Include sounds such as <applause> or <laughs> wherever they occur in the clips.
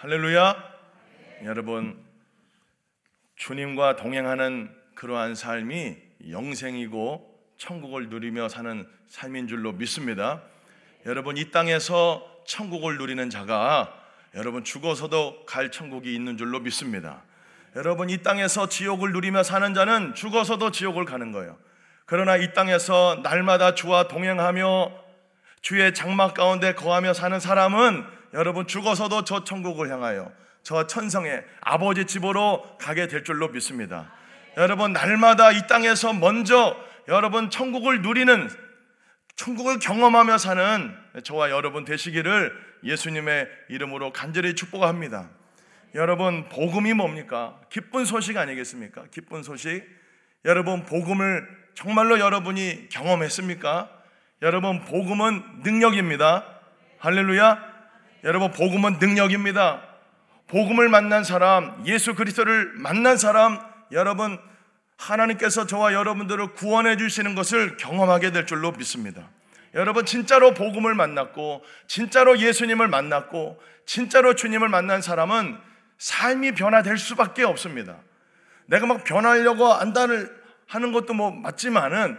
할렐루야. 여러분 주님과 동행하는 그러한 삶이 영생이고 천국을 누리며 사는 삶인 줄로 믿습니다. 여러분 이 땅에서 천국을 누리는 자가 여러분 죽어서도 갈 천국이 있는 줄로 믿습니다. 여러분 이 땅에서 지옥을 누리며 사는 자는 죽어서도 지옥을 가는 거예요. 그러나 이 땅에서 날마다 주와 동행하며 주의 장막 가운데 거하며 사는 사람은 여러분 죽어서도 저 천국을 향하여 저 천성의 아버지 집으로 가게 될 줄로 믿습니다. 여러분 날마다 이 땅에서 먼저 여러분 천국을 누리는 천국을 경험하며 사는 저와 여러분 되시기를 예수님의 이름으로 간절히 축복합니다. 여러분 복음이 뭡니까? 기쁜 소식 아니겠습니까? 기쁜 소식. 여러분 복음을 정말로 여러분이 경험했습니까? 여러분 복음은 능력입니다. 할렐루야. 여러분 복음은 능력입니다. 복음을 만난 사람, 예수 그리스도를 만난 사람, 여러분 하나님께서 저와 여러분들을 구원해 주시는 것을 경험하게 될 줄로 믿습니다. 여러분 진짜로 복음을 만났고 진짜로 예수님을 만났고 진짜로 주님을 만난 사람은 삶이 변화될 수밖에 없습니다. 내가 막 변하려고 안단을 하는 것도 뭐 맞지만은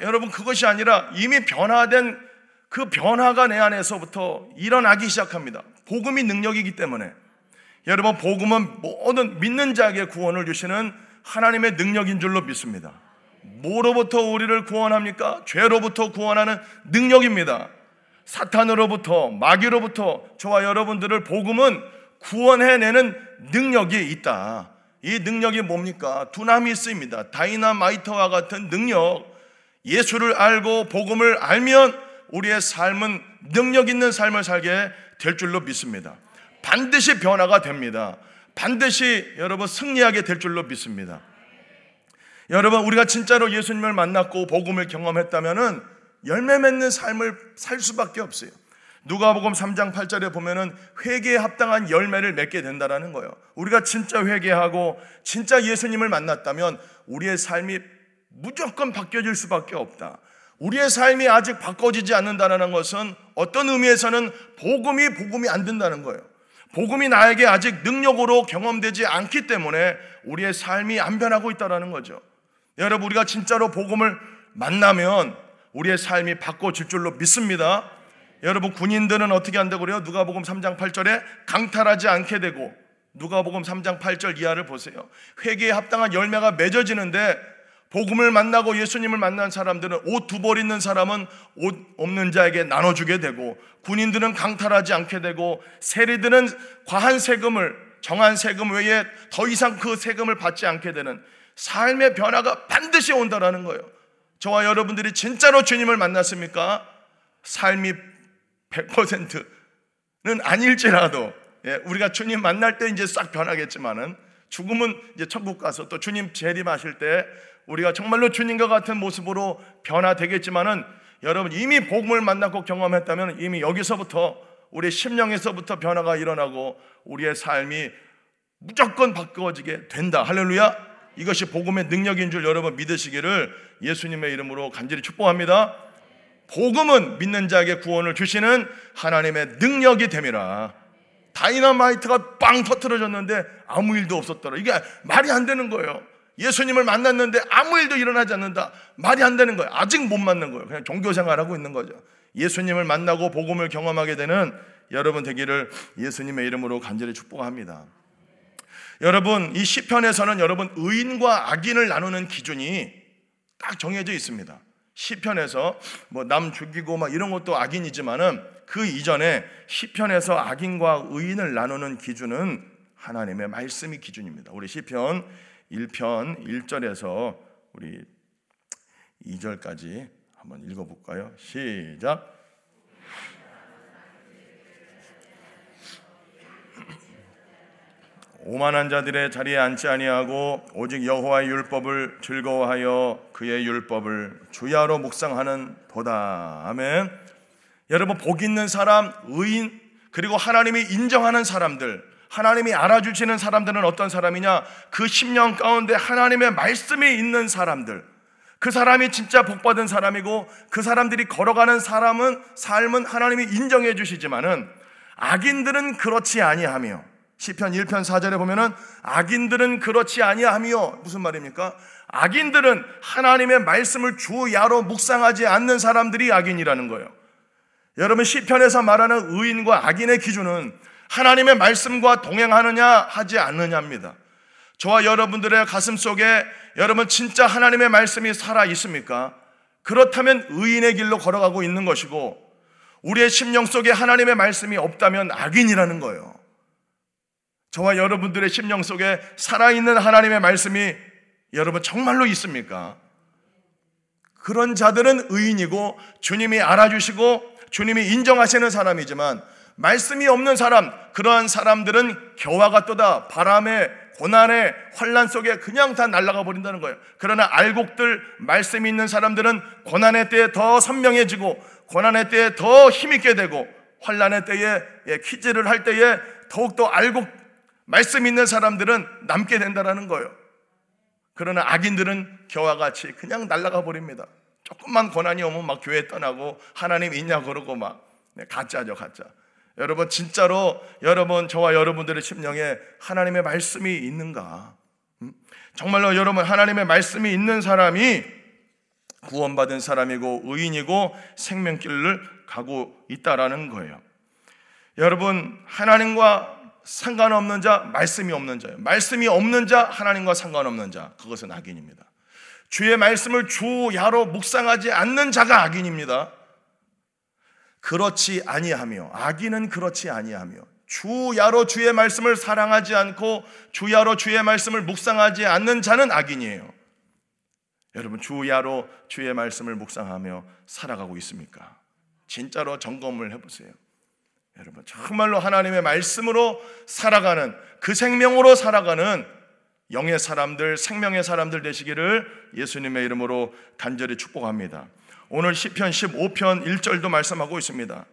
여러분 그것이 아니라 이미 변화된 그 변화가 내 안에서부터 일어나기 시작합니다. 복음이 능력이기 때문에 여러분 복음은 모든 믿는 자에게 구원을 주시는 하나님의 능력인 줄로 믿습니다. 뭐로부터 우리를 구원합니까? 죄로부터 구원하는 능력입니다. 사탄으로부터 마귀로부터 저와 여러분들을 복음은 구원해내는 능력이 있다. 이 능력이 뭡니까? 두나미스입니다. 다이나마이터와 같은 능력. 예수를 알고 복음을 알면 우리의 삶은 능력 있는 삶을 살게 될 줄로 믿습니다. 반드시 변화가 됩니다. 반드시 여러분 승리하게 될 줄로 믿습니다. 여러분 우리가 진짜로 예수님을 만났고 복음을 경험했다면은 열매 맺는 삶을 살 수밖에 없어요. 누가복음 3장 8절에 보면은 회개에 합당한 열매를 맺게 된다라는 거예요. 우리가 진짜 회개하고 진짜 예수님을 만났다면 우리의 삶이 무조건 바뀌어질 수밖에 없다. 우리의 삶이 아직 바꿔지지 않는다는 것은 어떤 의미에서는 복음이 복음이 안 된다는 거예요. 복음이 나에게 아직 능력으로 경험되지 않기 때문에 우리의 삶이 안 변하고 있다는 거죠. 여러분, 우리가 진짜로 복음을 만나면 우리의 삶이 바꿔질 줄로 믿습니다. 여러분, 군인들은 어떻게 한다고 그래요? 누가 복음 3장 8절에 강탈하지 않게 되고 누가 복음 3장 8절 이하를 보세요. 회개에 합당한 열매가 맺어지는데 복음을 만나고 예수님을 만난 사람들은 옷 두 벌 있는 사람은 옷 없는 자에게 나눠주게 되고 군인들은 강탈하지 않게 되고 세리들은 과한 세금을 정한 세금 외에 더 이상 그 세금을 받지 않게 되는 삶의 변화가 반드시 온다라는 거예요. 저와 여러분들이 진짜로 주님을 만났습니까? 삶이 100%는 아닐지라도 예, 우리가 주님 만날 때 이제 싹 변하겠지만은 죽음은 이제 천국 가서 또 주님 재림하실 때 우리가 정말로 주님과 같은 모습으로 변화되겠지만은 여러분 이미 복음을 만나고 경험했다면 이미 여기서부터 우리 심령에서부터 변화가 일어나고 우리의 삶이 무조건 바꿔지게 된다. 할렐루야. 이것이 복음의 능력인 줄 여러분 믿으시기를 예수님의 이름으로 간절히 축복합니다. 복음은 믿는 자에게 구원을 주시는 하나님의 능력이 됨이라. 다이너마이트가 빵 터트려졌는데 아무 일도 없었더라. 이게 말이 안 되는 거예요. 예수님을 만났는데 아무 일도 일어나지 않는다. 말이 안 되는 거예요. 아직 못 만난 거예요. 그냥 종교 생활하고 있는 거죠. 예수님을 만나고 복음을 경험하게 되는 여러분 되기를 예수님의 이름으로 간절히 축복합니다. 여러분, 이 시편에서는 여러분 의인과 악인을 나누는 기준이 딱 정해져 있습니다. 시편에서 뭐 남 죽이고 막 이런 것도 악인이지만은 그 이전에 시편에서 악인과 의인을 나누는 기준은 하나님의 말씀이 기준입니다. 우리 시편 1편 1절에서 우리 2절까지 한번 읽어 볼까요? 시작. 오만한 자들의 자리에 앉지 아니하고 오직 여호와의 율법을 즐거워하여 그의 율법을 주야로 묵상하는 보다. 아멘. 여러분 복 있는 사람, 의인 그리고 하나님이 인정하는 사람들 하나님이 알아주시는 사람들은 어떤 사람이냐? 그 10년 가운데 하나님의 말씀이 있는 사람들. 그 사람이 진짜 복받은 사람이고 그 사람들이 걸어가는 사람은 삶은 하나님이 인정해 주시지만은 악인들은 그렇지 아니하며 시편 1편 4절에 보면은 악인들은 그렇지 아니하며 무슨 말입니까? 악인들은 하나님의 말씀을 주야로 묵상하지 않는 사람들이 악인이라는 거예요. 여러분 시편에서 말하는 의인과 악인의 기준은 하나님의 말씀과 동행하느냐 하지 않느냐입니다. 저와 여러분들의 가슴 속에 여러분 진짜 하나님의 말씀이 살아 있습니까? 그렇다면 의인의 길로 걸어가고 있는 것이고 우리의 심령 속에 하나님의 말씀이 없다면 악인이라는 거예요. 저와 여러분들의 심령 속에 살아있는 하나님의 말씀이 여러분 정말로 있습니까? 그런 자들은 의인이고 주님이 알아주시고 주님이 인정하시는 사람이지만 말씀이 없는 사람, 그러한 사람들은 겨와가 떠다 바람에 고난의 환란 속에 그냥 다 날아가 버린다는 거예요. 그러나 알곡들 말씀이 있는 사람들은 고난의 때에 더 선명해지고 고난의 때에 더 힘있게 되고 환란의 때에 예, 퀴즈를 할 때에 더욱더 알곡 말씀 있는 사람들은 남게 된다는 거예요. 그러나 악인들은 겨와 같이 그냥 날아가 버립니다. 조금만 고난이 오면 막 교회 떠나고 하나님 있냐 그러고 막 네, 가짜죠 가짜. 여러분 진짜로 여러분 저와 여러분들의 심령에 하나님의 말씀이 있는가? 음? 정말로 여러분 하나님의 말씀이 있는 사람이 구원받은 사람이고 의인이고 생명길을 가고 있다라는 거예요. 여러분 하나님과 상관없는 자, 말씀이 없는 자예요. 말씀이 없는 자, 하나님과 상관없는 자, 그것은 악인입니다. 주의 말씀을 주야로 묵상하지 않는 자가 악인입니다. 그렇지 아니하며 악인은 그렇지 아니하며 주야로 주의 말씀을 사랑하지 않고 주야로 주의 말씀을 묵상하지 않는 자는 악인이에요. 여러분 주야로 주의 말씀을 묵상하며 살아가고 있습니까? 진짜로 점검을 해보세요. 여러분 정말로 하나님의 말씀으로 살아가는 그 생명으로 살아가는 영의 사람들, 생명의 사람들 되시기를 예수님의 이름으로 간절히 축복합니다. 오늘 시편 15편 1절도 말씀하고 있습니다.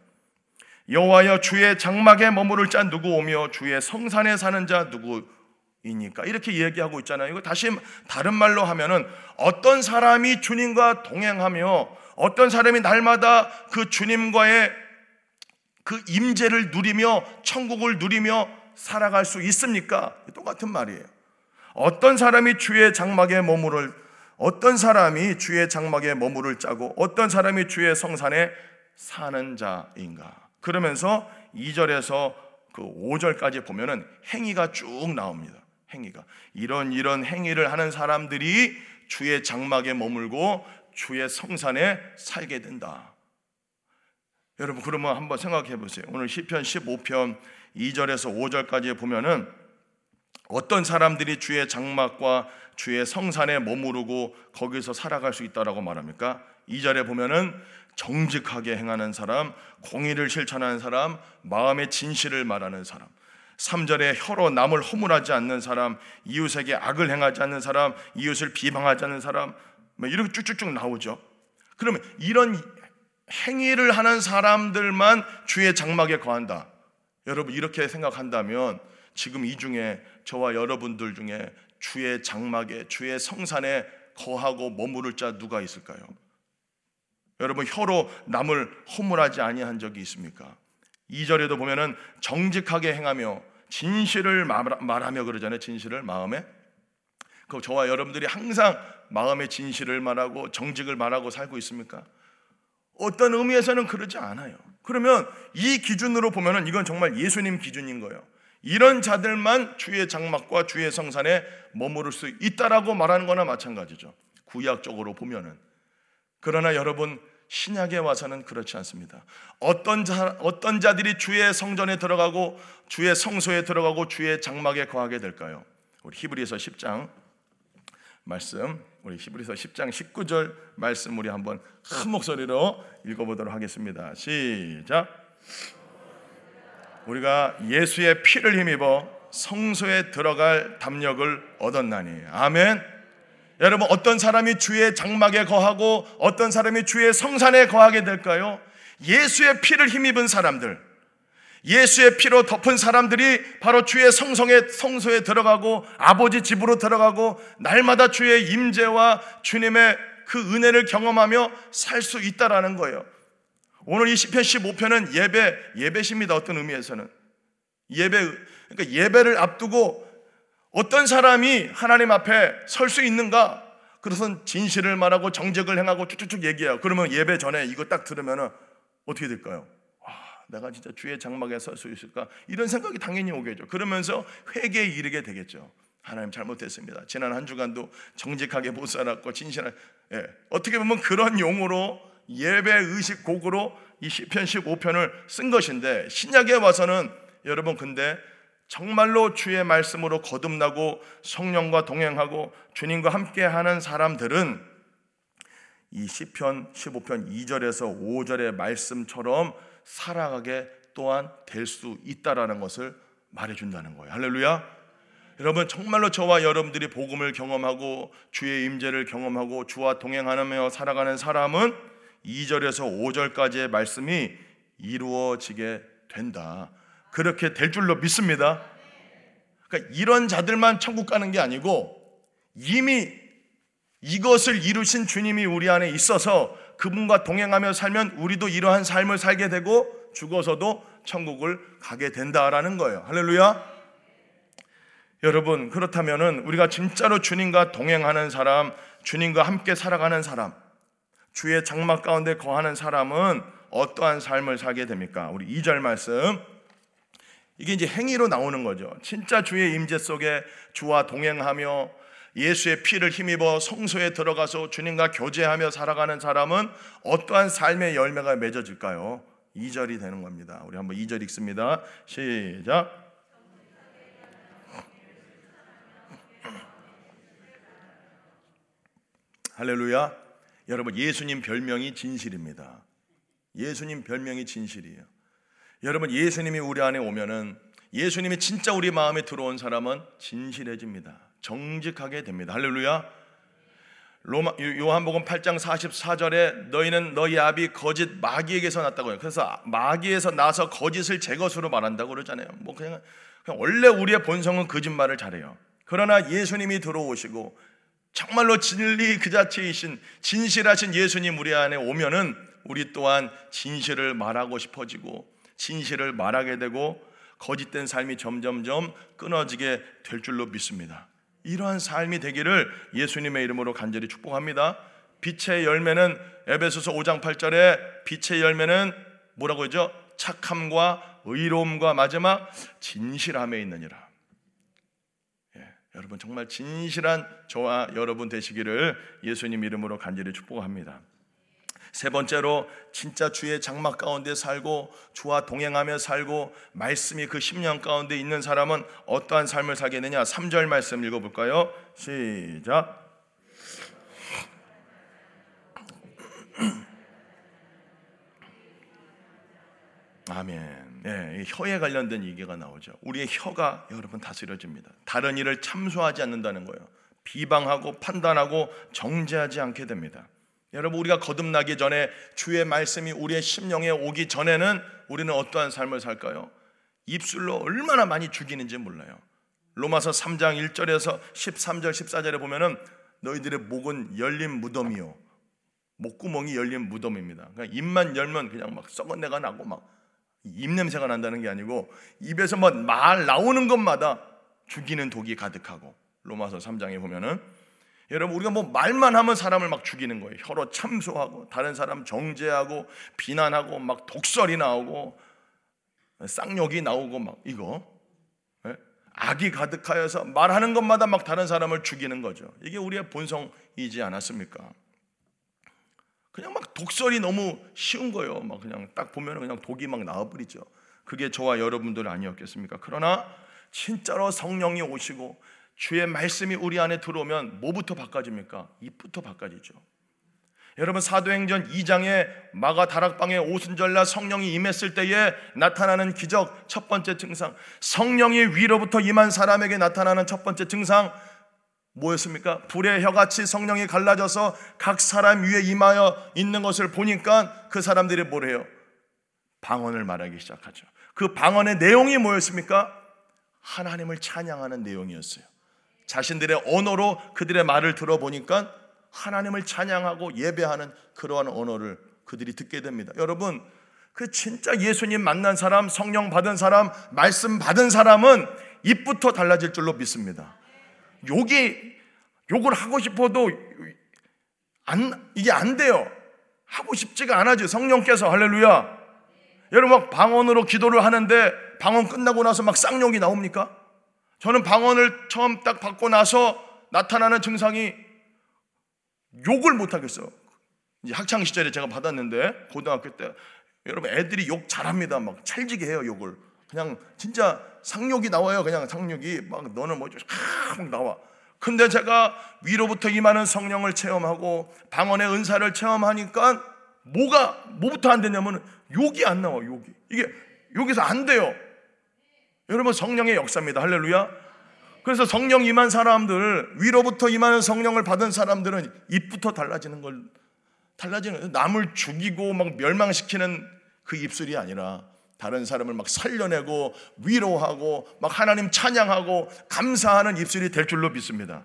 여호와여 주의 장막에 머무를 자 누구 오며 주의 성산에 사는 자 누구이니까 이렇게 얘기하고 있잖아요. 이거 다시 다른 말로 하면은 어떤 사람이 주님과 동행하며 어떤 사람이 날마다 그 주님과의 그 임재를 누리며 천국을 누리며 살아갈 수 있습니까? 똑같은 말이에요. 어떤 사람이 주의 장막에 머무를 어떤 사람이 주의 장막에 머무를 짜고 어떤 사람이 주의 성산에 사는 자인가. 그러면서 2절에서 그 5절까지 보면은 행위가 쭉 나옵니다. 행위가. 이런 이런 행위를 하는 사람들이 주의 장막에 머물고 주의 성산에 살게 된다. 여러분 그러면 한번 생각해 보세요. 오늘 시편 15편 2절에서 5절까지 보면은 어떤 사람들이 주의 장막과 주의 성산에 머무르고 거기서 살아갈 수 있다라고 말합니까? 2절에 보면은 정직하게 행하는 사람, 공의를 실천하는 사람, 마음의 진실을 말하는 사람. 3절에 혀로 남을 허물하지 않는 사람, 이웃에게 악을 행하지 않는 사람, 이웃을 비방하지 않는 사람, 뭐 이렇게 쭉쭉쭉 나오죠. 그러면 이런 행위를 하는 사람들만 주의 장막에 거한다. 여러분 이렇게 생각한다면 지금 이 중에 저와 여러분들 중에 주의 장막에 주의 성산에 거하고 머무를 자 누가 있을까요? 여러분 혀로 남을 허물하지 아니한 적이 있습니까? 2절에도 보면은 정직하게 행하며 진실을 말하며 그러잖아요. 진실을 마음에. 그 저와 여러분들이 항상 마음의 진실을 말하고 정직을 말하고 살고 있습니까? 어떤 의미에서는 그러지 않아요. 그러면 이 기준으로 보면은 이건 정말 예수님 기준인 거예요. 이런 자들만 주의 장막과 주의 성산에 머무를 수 있다라고 말하는 거나 마찬가지죠. 구약적으로 보면은. 그러나 여러분 신약에 와서는 그렇지 않습니다. 어떤 자 어떤 자들이 주의 성전에 들어가고 주의 성소에 들어가고 주의 장막에 거하게 될까요? 우리 히브리서 10장 말씀 우리 히브리서 10장 19절 말씀 우리 한번 큰 목소리로 읽어보도록 하겠습니다. 시작. 우리가 예수의 피를 힘입어 성소에 들어갈 담력을 얻었나니. 아멘. 여러분 어떤 사람이 주의 장막에 거하고 어떤 사람이 주의 성산에 거하게 될까요? 예수의 피를 힘입은 사람들. 예수의 피로 덮은 사람들이 바로 주의 성성에 성소에 들어가고 아버지 집으로 들어가고 날마다 주의 임재와 주님의 그 은혜를 경험하며 살 수 있다라는 거예요. 오늘 이 시편 15편은 예배 예배십니다. 어떤 의미에서는 예배 그러니까 예배를 앞두고 어떤 사람이 하나님 앞에 설 수 있는가? 그래서 진실을 말하고 정직을 행하고 쭉쭉쭉 얘기해요. 그러면 예배 전에 이거 딱 들으면 어떻게 될까요? 아, 내가 진짜 주의 장막에 설 수 있을까? 이런 생각이 당연히 오겠죠. 그러면서 회개에 이르게 되겠죠. 하나님 잘못했습니다. 지난 한 주간도 정직하게 못 살았고 진실한 예. 어떻게 보면 그런 용어로 예배 의식 곡으로 이 시편 15편을 쓴 것인데 신약에 와서는 여러분 근데 정말로 주의 말씀으로 거듭나고 성령과 동행하고 주님과 함께 하는 사람들은 이 시편 15편 2절에서 5절의 말씀처럼 살아가게 또한 될 수 있다라는 것을 말해 준다는 거예요. 할렐루야. 여러분 정말로 저와 여러분들이 복음을 경험하고 주의 임재를 경험하고 주와 동행하며 살아가는 사람은 2절에서 5절까지의 말씀이 이루어지게 된다. 그렇게 될 줄로 믿습니다. 그러니까 이런 자들만 천국 가는 게 아니고 이미 이것을 이루신 주님이 우리 안에 있어서 그분과 동행하며 살면 우리도 이러한 삶을 살게 되고 죽어서도 천국을 가게 된다라는 거예요. 할렐루야. 여러분 그렇다면은 우리가 진짜로 주님과 동행하는 사람, 주님과 함께 살아가는 사람, 주의 장막 가운데 거하는 사람은 어떠한 삶을 살게 됩니까? 우리 2절 말씀 이게 이제 행위로 나오는 거죠. 진짜 주의 임재 속에 주와 동행하며 예수의 피를 힘입어 성소에 들어가서 주님과 교제하며 살아가는 사람은 어떠한 삶의 열매가 맺어질까요? 2절이 되는 겁니다. 우리 한번 2절 읽습니다. 시작. 할렐루야. 여러분, 예수님 별명이 진실입니다. 예수님 별명이 진실이에요. 여러분, 예수님이 우리 안에 오면은 예수님이 진짜 우리 마음에 들어온 사람은 진실해집니다. 정직하게 됩니다. 할렐루야. 로마 요한복음 8장 44절에 너희는 너희 아비 거짓 마귀에게서 났다고요. 그래서 마귀에서 나서 거짓을 제 것으로 말한다고 그러잖아요. 뭐 그냥, 그냥 원래 우리의 본성은 거짓말을 잘해요. 그러나 예수님이 들어오시고 정말로 진리 그 자체이신 진실하신 예수님 우리 안에 오면은 우리 또한 진실을 말하고 싶어지고 진실을 말하게 되고 거짓된 삶이 점점점 끊어지게 될 줄로 믿습니다. 이러한 삶이 되기를 예수님의 이름으로 간절히 축복합니다. 빛의 열매는 에베소서 5장 8절에 빛의 열매는 뭐라고 하죠? 착함과 의로움과 마지막 진실함에 있느니라. 여러분 정말 진실한 저와 여러분 되시기를 예수님 이름으로 간절히 축복합니다. 세 번째로 진짜 주의 장막 가운데 살고 주와 동행하며 살고 말씀이 그 10년 가운데 있는 사람은 어떠한 삶을 살겠느냐? 3절 말씀 읽어 볼까요? 시작. <clears throat> 아멘. 예, 혀에 관련된 얘기가 나오죠. 우리의 혀가 여러분 다스려집니다. 다른 일을 참소하지 않는다는 거예요. 비방하고 판단하고 정죄하지 않게 됩니다. 여러분 우리가 거듭나기 전에 주의 말씀이 우리의 심령에 오기 전에는 우리는 어떠한 삶을 살까요? 입술로 얼마나 많이 죽이는지 몰라요. 로마서 3장 1절에서 13절 14절에 보면은 너희들의 목은 열린 무덤이요. 목구멍이 열린 무덤입니다. 그러니까 입만 열면 그냥 막 썩은 내가 나고 막 입냄새가 난다는 게 아니고 입에서 뭐말 나오는 것마다 죽이는 독이 가득하고 로마서 3장에 보면은 여러분 우리가 뭐 말만 하면 사람을 막 죽이는 거예요. 혀로 참소하고 다른 사람 정죄하고 비난하고 막 독설이 나오고 쌍욕이 나오고 막 이거 예? 악이 가득하여서 말하는 것마다 막 다른 사람을 죽이는 거죠. 이게 우리의 본성이지 않았습니까? 그냥 막 독설이 너무 쉬운 거예요. 막 그냥 딱 보면 그냥 독이 막 나와버리죠. 그게 저와 여러분들 아니었겠습니까? 그러나 진짜로 성령이 오시고 주의 말씀이 우리 안에 들어오면 뭐부터 바꿔집니까? 입부터 바꿔지죠. 여러분 사도행전 2장에 마가 다락방에 오순절날 성령이 임했을 때에 나타나는 기적 첫 번째 증상 성령이 위로부터 임한 사람에게 나타나는 첫 번째 증상 뭐였습니까? 불의 혀같이 성령이 갈라져서 각 사람 위에 임하여 있는 것을 보니까 그 사람들이 뭐래요? 방언을 말하기 시작하죠. 그 방언의 내용이 뭐였습니까? 하나님을 찬양하는 내용이었어요. 자신들의 언어로 그들의 말을 들어보니까 하나님을 찬양하고 예배하는 그러한 언어를 그들이 듣게 됩니다. 여러분, 그 진짜 예수님 만난 사람, 성령 받은 사람, 말씀 받은 사람은 입부터 달라질 줄로 믿습니다. 욕이 욕을 하고 싶어도 안 이게 안 돼요. 하고 싶지가 않아죠. 성령께서 할렐루야. 여러분 막 방언으로 기도를 하는데 방언 끝나고 나서 막 쌍욕이 나옵니까? 저는 방언을 처음 딱 받고 나서 나타나는 증상이 욕을 못 하겠어요. 이제 학창 시절에 제가 받았는데 고등학교 때 여러분 애들이 욕 잘합니다. 막 찰지게 해요 욕을. 그냥 진짜 상욕이 나와요. 그냥 상욕이 막 너는 뭐죠? 막 나와. 근데 제가 위로부터 임하는 성령을 체험하고 방언의 은사를 체험하니까 뭐가 뭐부터 안 되냐면 욕이 안 나와 욕이 이게 여기서 안 돼요. 여러분 성령의 역사입니다. 할렐루야. 그래서 성령 임한 사람들 위로부터 임하는 성령을 받은 사람들은 입부터 달라지는 걸 달라지는 남을 죽이고 막 멸망시키는 그 입술이 아니라 다른 사람을 막 살려내고 위로하고 막 하나님 찬양하고 감사하는 입술이 될 줄로 믿습니다.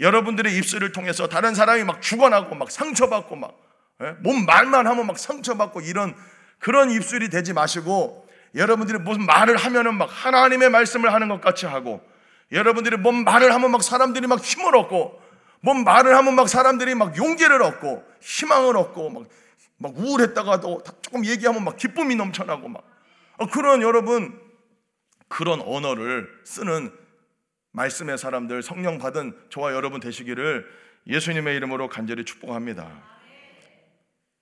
여러분들의 입술을 통해서 다른 사람이 막 죽어나고 막 상처받고 막몸 예? 말만 하면 막 상처받고 이런 그런 입술이 되지 마시고 여러분들이 무슨 말을 하면은 막 하나님의 말씀을 하는 것 같이 하고 여러분들이 뭔 말을 하면 막 사람들이 막 힘을 얻고 뭔 말을 하면 막 사람들이 막 용기를 얻고 희망을 얻고 막, 막 우울했다가도 조금 얘기하면 막 기쁨이 넘쳐나고 막 어, 그런 여러분 그런 언어를 쓰는 말씀의 사람들 성령 받은 저와 여러분 되시기를 예수님의 이름으로 간절히 축복합니다.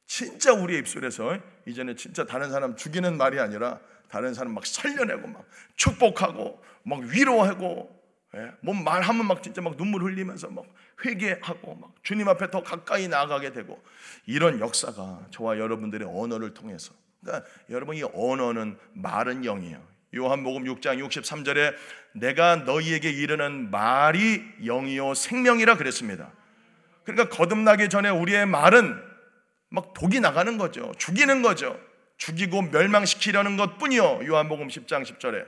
진짜 우리의 입술에서 이제는 진짜 다른 사람 죽이는 말이 아니라 다른 사람 막 살려내고 막 축복하고 막 위로하고 예? 뭔 말하면 막 진짜 막 눈물 흘리면서 막 회개하고 막 주님 앞에 더 가까이 나아가게 되고 이런 역사가 저와 여러분들의 언어를 통해서 그러니까 여러분 이 언어는 말은 영이에요. 요한복음 6장 63절에 내가 너희에게 이르는 말이 영이요 생명이라 그랬습니다. 그러니까 거듭나기 전에 우리의 말은 막 독이 나가는 거죠. 죽이는 거죠. 죽이고 멸망시키려는 것 뿐이요. 요한복음 10장 10절에.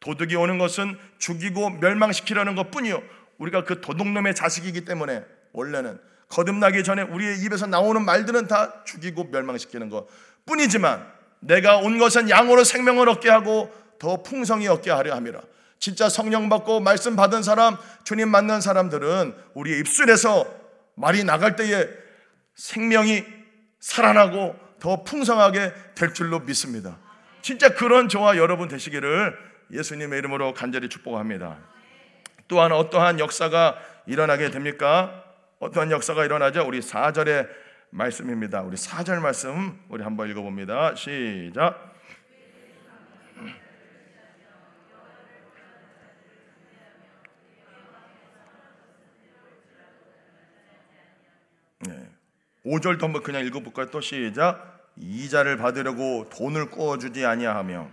도둑이 오는 것은 죽이고 멸망시키려는 것 뿐이요. 우리가 그 도둑놈의 자식이기 때문에 원래는 거듭나기 전에 우리의 입에서 나오는 말들은 다 죽이고 멸망시키는 것 뿐이지만 내가 온 것은 양으로 생명을 얻게 하고 더 풍성히 얻게 하려 함이라. 진짜 성령 받고 말씀 받은 사람, 주님 만난 사람들은 우리의 입술에서 말이 나갈 때에 생명이 살아나고 더 풍성하게 될 줄로 믿습니다. 진짜 그런 저와 여러분 되시기를 예수님의 이름으로 간절히 축복합니다. 또한 어떠한 역사가 일어나게 됩니까? 어떠한 역사가 일어나죠? 우리 4절에 말씀입니다. 우리 4절 말씀 우리 한번 읽어봅니다. 시작. 네. 5절도 한번 그냥 읽어볼까요? 또 시작. 이자를 받으려고 돈을 꾸어주지 아니하며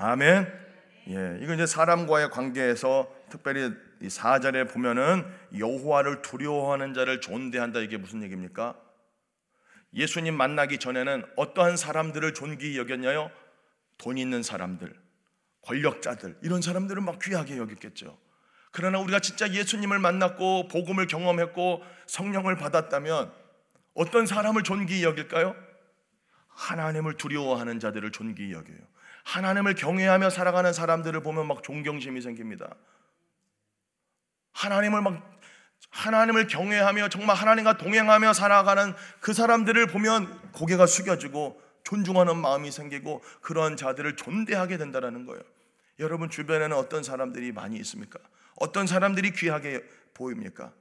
아멘. 예, 이거 이제 사람과의 관계에서 특별히 이 4절에 보면은 여호와를 두려워하는 자를 존대한다 이게 무슨 얘기입니까? 예수님 만나기 전에는 어떠한 사람들을 존귀히 여겼냐요? 돈 있는 사람들, 권력자들 이런 사람들을 막 귀하게 여겼겠죠. 그러나 우리가 진짜 예수님을 만났고 복음을 경험했고 성령을 받았다면 어떤 사람을 존귀히 여길까요? 하나님을 두려워하는 자들을 존귀히 여겨요. 하나님을 경외하며 살아가는 사람들을 보면 막 존경심이 생깁니다. 하나님을 막 하나님을 경외하며 정말 하나님과 동행하며 살아가는 그 사람들을 보면 고개가 숙여지고 존중하는 마음이 생기고 그런 자들을 존대하게 된다는 거예요. 여러분 주변에는 어떤 사람들이 많이 있습니까? 어떤 사람들이 귀하게 보입니까?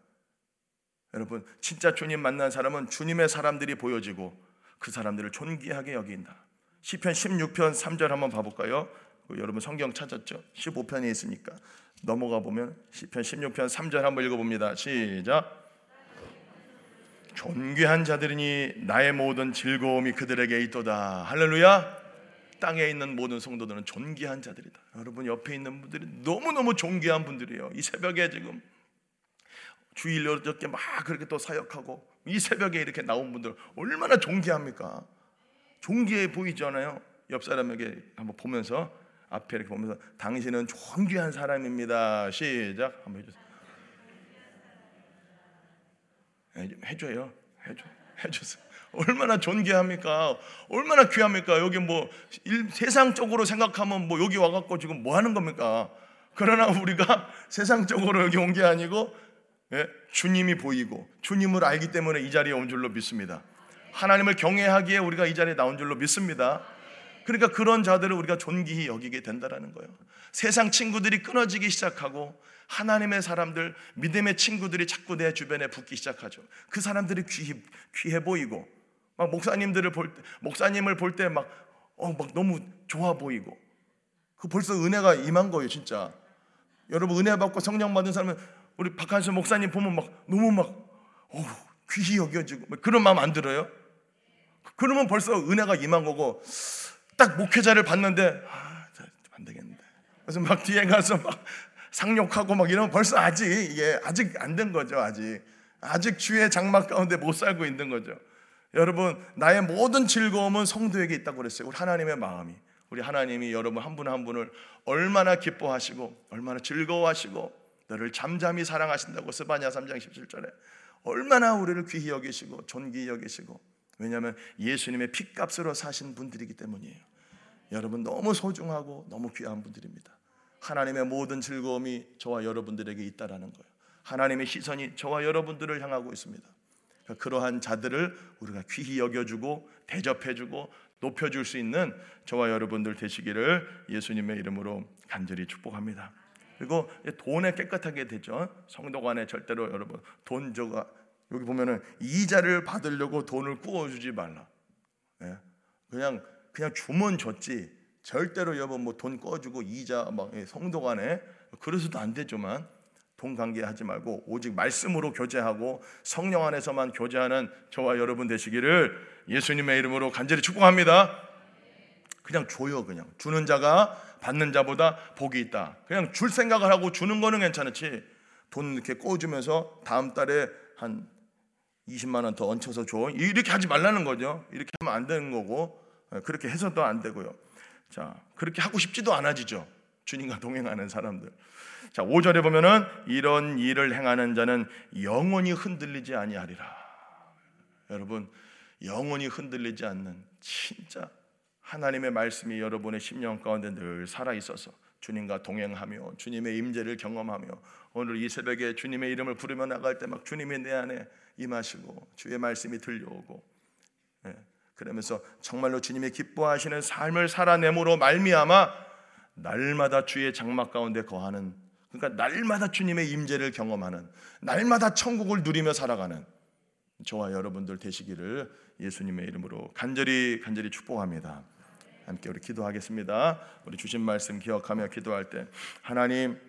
여러분 진짜 주님 만난 사람은 주님의 사람들이 보여지고 그 사람들을 존귀하게 여긴다. 시편 16편 3절 한번 봐볼까요? 그 여러분 성경 찾았죠? 15편에 있으니까 넘어가 보면 시편 16편 3절 한번 읽어봅니다. 시작. 존귀한 자들이니 나의 모든 즐거움이 그들에게 있도다. 할렐루야. 땅에 있는 모든 성도들은 존귀한 자들이다. 여러분 옆에 있는 분들이 너무너무 존귀한 분들이에요. 이 새벽에 지금 주일 어저께 막 그렇게 또 사역하고 이 새벽에 이렇게 나온 분들 얼마나 존귀합니까? 존귀해 보이잖아요. 옆 사람에게 한번 보면서 앞에 이렇게 보면서 당신은 존귀한 사람입니다. 시작 한번 해주세요. 해줘요. 해줘. 해줘서 얼마나 존귀합니까? 얼마나 귀합니까? 여기 뭐 일, 세상적으로 생각하면 뭐 여기 와갖고 지금 뭐 하는 겁니까? 그러나 우리가 <laughs> 세상적으로 여기 온 게 아니고 예? 주님이 보이고 주님을 알기 때문에 이 자리에 온 줄로 믿습니다. 하나님을 경외하기에 우리가 이 자리에 나온 줄로 믿습니다. 그러니까 그런 자들을 우리가 존귀히 여기게 된다라는 거예요. 세상 친구들이 끊어지기 시작하고 하나님의 사람들, 믿음의 친구들이 자꾸 내 주변에 붙기 시작하죠. 그 사람들이 귀, 귀해 보이고, 막 목사님들을 볼 때, 목사님을 볼 때 막, 어, 막 너무 좋아 보이고, 그 벌써 은혜가 임한 거예요, 진짜. 여러분, 은혜 받고 성령 받은 사람은 우리 박한수 목사님 보면 막 너무 막, 어, 귀히 여겨지고, 그런 마음 안 들어요? 그러면 벌써 은혜가 임한 거고, 딱 목회자를 봤는데, 아, 안 되겠는데. 그래서 막 뒤에 가서 막 상욕하고 막 이러면 벌써 아직 이게 아직 안 된 거죠. 아직 아직 주의 장막 가운데 못 살고 있는 거죠. 여러분 나의 모든 즐거움은 성도에게 있다고 그랬어요. 우리 하나님의 마음이 우리 하나님이 여러분 한 분한 분을 얼마나 기뻐하시고 얼마나 즐거워하시고 너를 잠잠히 사랑하신다고 스바냐 3장 17절에 얼마나 우리를 귀히 여기시고 존귀히 여기시고 왜냐하면 예수님의 핏값으로 사신 분들이기 때문이에요. 여러분 너무 소중하고 너무 귀한 분들입니다. 하나님의 모든 즐거움이 저와 여러분들에게 있다라는 거예요. 하나님의 시선이 저와 여러분들을 향하고 있습니다. 그러니까 그러한 자들을 우리가 귀히 여겨주고 대접해주고 높여줄 수 있는 저와 여러분들 되시기를 예수님의 이름으로 간절히 축복합니다. 그리고 돈에 깨끗하게 되죠. 성도 간에 절대로 여러분 돈 저가 여기 보면은 이자를 받으려고 돈을 구워주지 말라. 예? 그냥 그냥 주면 줬지 절대로 여러분 뭐돈 꺼주고 이자 막 성도 간에 그래서도 안 되지만 돈 관계하지 말고 오직 말씀으로 교제하고 성령 안에서만 교제하는 저와 여러분 되시기를 예수님의 이름으로 간절히 축복합니다. 그냥 줘요 그냥 주는 자가 받는 자보다 복이 있다. 그냥 줄 생각을 하고 주는 거는 괜찮지. 돈 이렇게 꿔주면서 다음 달에 한 20만 원 더 얹혀서 줘. 이렇게 하지 말라는 거죠. 이렇게 하면 안 되는 거고 그렇게 해서도 안 되고요. 자, 그렇게 하고 싶지도 않아지죠. 주님과 동행하는 사람들. 자, 5절에 보면은 이런 일을 행하는 자는 영원히 흔들리지 아니하리라. 여러분, 영원히 흔들리지 않는 진짜 하나님의 말씀이 여러분의 심령 가운데 늘 살아 있어서 주님과 동행하며 주님의 임재를 경험하며 오늘 이 새벽에 주님의 이름을 부르며 나갈 때 막 주님이 내 안에 임하시고 주의 말씀이 들려오고 예. 그러면서 정말로 주님의 기뻐하시는 삶을 살아내므로 말미암아 날마다 주의 장막 가운데 거하는 그러니까 날마다 주님의 임재를 경험하는 날마다 천국을 누리며 살아가는 저와 여러분들 되시기를 예수님의 이름으로 간절히 간절히 축복합니다. 함께 우리 기도하겠습니다. 우리 주신 말씀 기억하며 기도할 때 하나님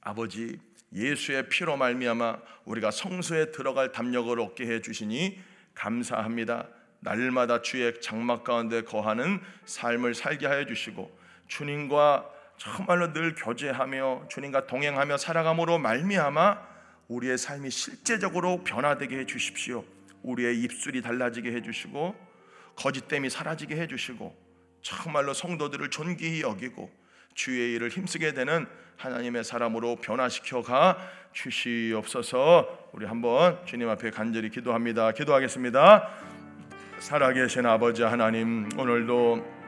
아버지 예수의 피로 말미암아 우리가 성소에 들어갈 담력을 얻게 해 주시니 감사합니다. 날마다 주의 장막 가운데 거하는 삶을 살게 하여 주시고 주님과 정말로 늘 교제하며 주님과 동행하며 살아감으로 말미암아 우리의 삶이 실제적으로 변화되게 해 주십시오. 우리의 입술이 달라지게 해 주시고 거짓됨이 사라지게 해 주시고 정말로 성도들을 존귀히 여기고 주의 일을 힘쓰게 되는 하나님의 사람으로 변화시켜 가 주시옵소서. 우리 한번 주님 앞에 간절히 기도합니다. 기도하겠습니다. 살아계신 아버지 하나님 오늘도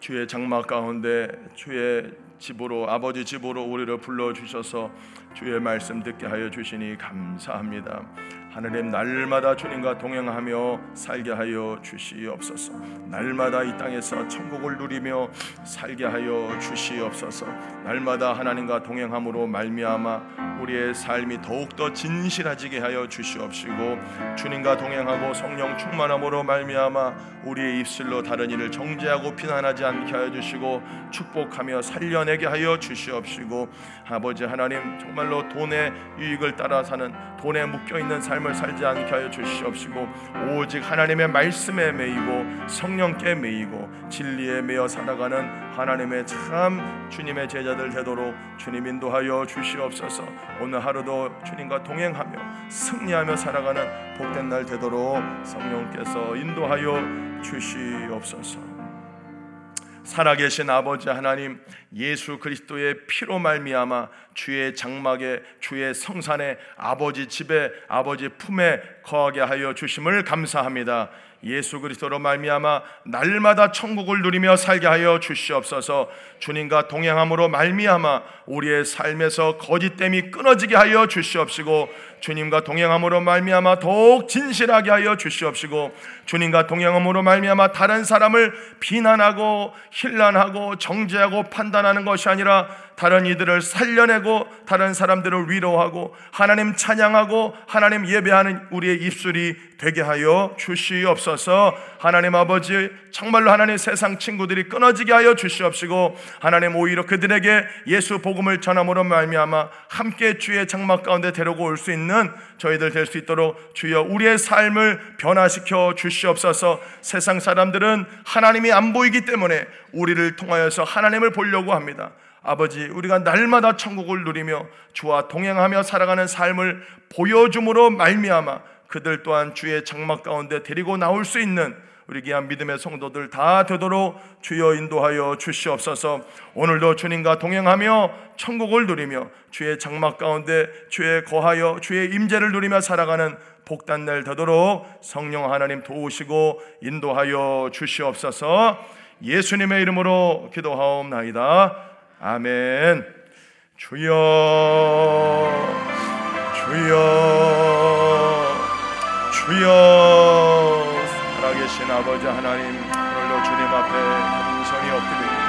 주의 장막 가운데 주의 집으로 아버지 집으로 우리를 불러 주셔서 주의 말씀 듣게 하여 주시니 감사합니다. 하나님 날마다 주님과 동행하며 살게 하여 주시옵소서. 날마다 이 땅에서 천국을 누리며 살게 하여 주시옵소서. 날마다 하나님과 동행함으로 말미암아 우리의 삶이 더욱 더 진실해지게 하여 주시옵시고 주님과 동행하고 성령 충만함으로 말미암아 우리의 입술로 다른 일을 정죄하고 비난하지 않게 하여 주시고 축복하며 살려내게 하여 주시옵시고 아버지 하나님 정말로 돈의 유익을 따라 사는 돈에 묶여 있는 삶 삶을 살지 않게 하여 주시옵시고 오직 하나님의 말씀에 매이고 성령께 매이고 진리에 매여 살아가는 하나님의 참 주님의 제자들 되도록 주님 인도하여 주시옵소서. 오늘 하루도 주님과 동행하며 승리하며 살아가는 복된 날 되도록 성령께서 인도하여 주시옵소서. 살아계신 아버지 하나님 예수 그리스도의 피로 말미암아 주의 장막에 주의 성산에 아버지 집에 아버지 품에 거하게 하여 주심을 감사합니다. 예수 그리스도로 말미암아 날마다 천국을 누리며 살게 하여 주시옵소서. 주님과 동행함으로 말미암아 우리의 삶에서 거짓됨이 끊어지게 하여 주시옵시고 주님과 동행함으로 말미암아 더욱 진실하게 하여 주시옵시고 주님과 동행함으로 말미암아 다른 사람을 비난하고 힐난하고 정죄하고 판단하는 것이 아니라 다른 이들을 살려내고 다른 사람들을 위로하고 하나님 찬양하고 하나님 예배하는 우리의 입술이 되게 하여 주시옵소서. 하나님 아버지 정말로 하나님 세상 친구들이 끊어지게 하여 주시옵시고 하나님 오히려 그들에게 예수 복음을 전함으로 말미암아 함께 주의 장막 가운데 데리고 올 수 있는 저희들 될 수 있도록 주여 우리의 삶을 변화시켜 주시옵소서. 세상 사람들은 하나님이 안 보이기 때문에 우리를 통하여서 하나님을 보려고 합니다. 아버지, 우리가 날마다 천국을 누리며 주와 동행하며 살아가는 삶을 보여줌으로 말미암아 그들 또한 주의 장막 가운데 데리고 나올 수 있는 우리 귀한 믿음의 성도들 다 되도록 주여 인도하여 주시옵소서. 오늘도 주님과 동행하며 천국을 누리며 주의 장막 가운데 주의 거하여 주의 임재를 누리며 살아가는 복단 날 되도록 성령 하나님 도우시고 인도하여 주시옵소서. 예수님의 이름으로 기도하옵나이다. 아멘. 주여, 주여, 주여. 살아계신 아버지 하나님, 오늘도 주님 앞에 겸손히 엎드립니다.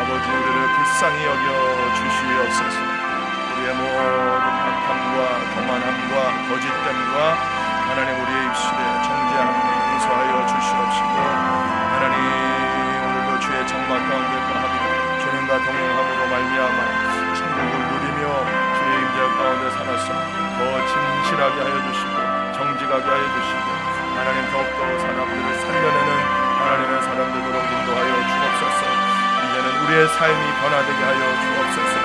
아버지 우리를 불쌍히 여겨 주시옵소서. 우리의 모든 악함과 거만함과 거짓됨과 하나님 우리의 입술에 정죄함을 용서하여 주시옵시고 하나님 오늘도 주의 정막 가운데 거하며 주님과 동행함으로 말미암아 천국을 누리며 주의 임재 가운데 살아서 더 진실하게 하여 주시고 정직하게 하여 주시고 하나님 더욱더 사람들을 살려내는 하나님의 사람들로 인도하여 주옵소서. 이제는 우리의 삶이 변화되게 하여 주옵소서.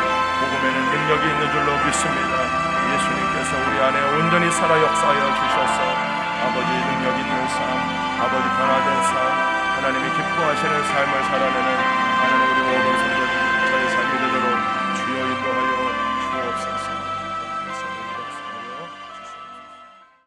복음에는 능력이 있는 줄로 믿습니다. 예수님께서 우리 안에 온전히 살아 역사하여 주셔서 아버지 능력 있는 삶 아버지 변화된 삶 하나님이 기뻐하시는 삶을 살아내는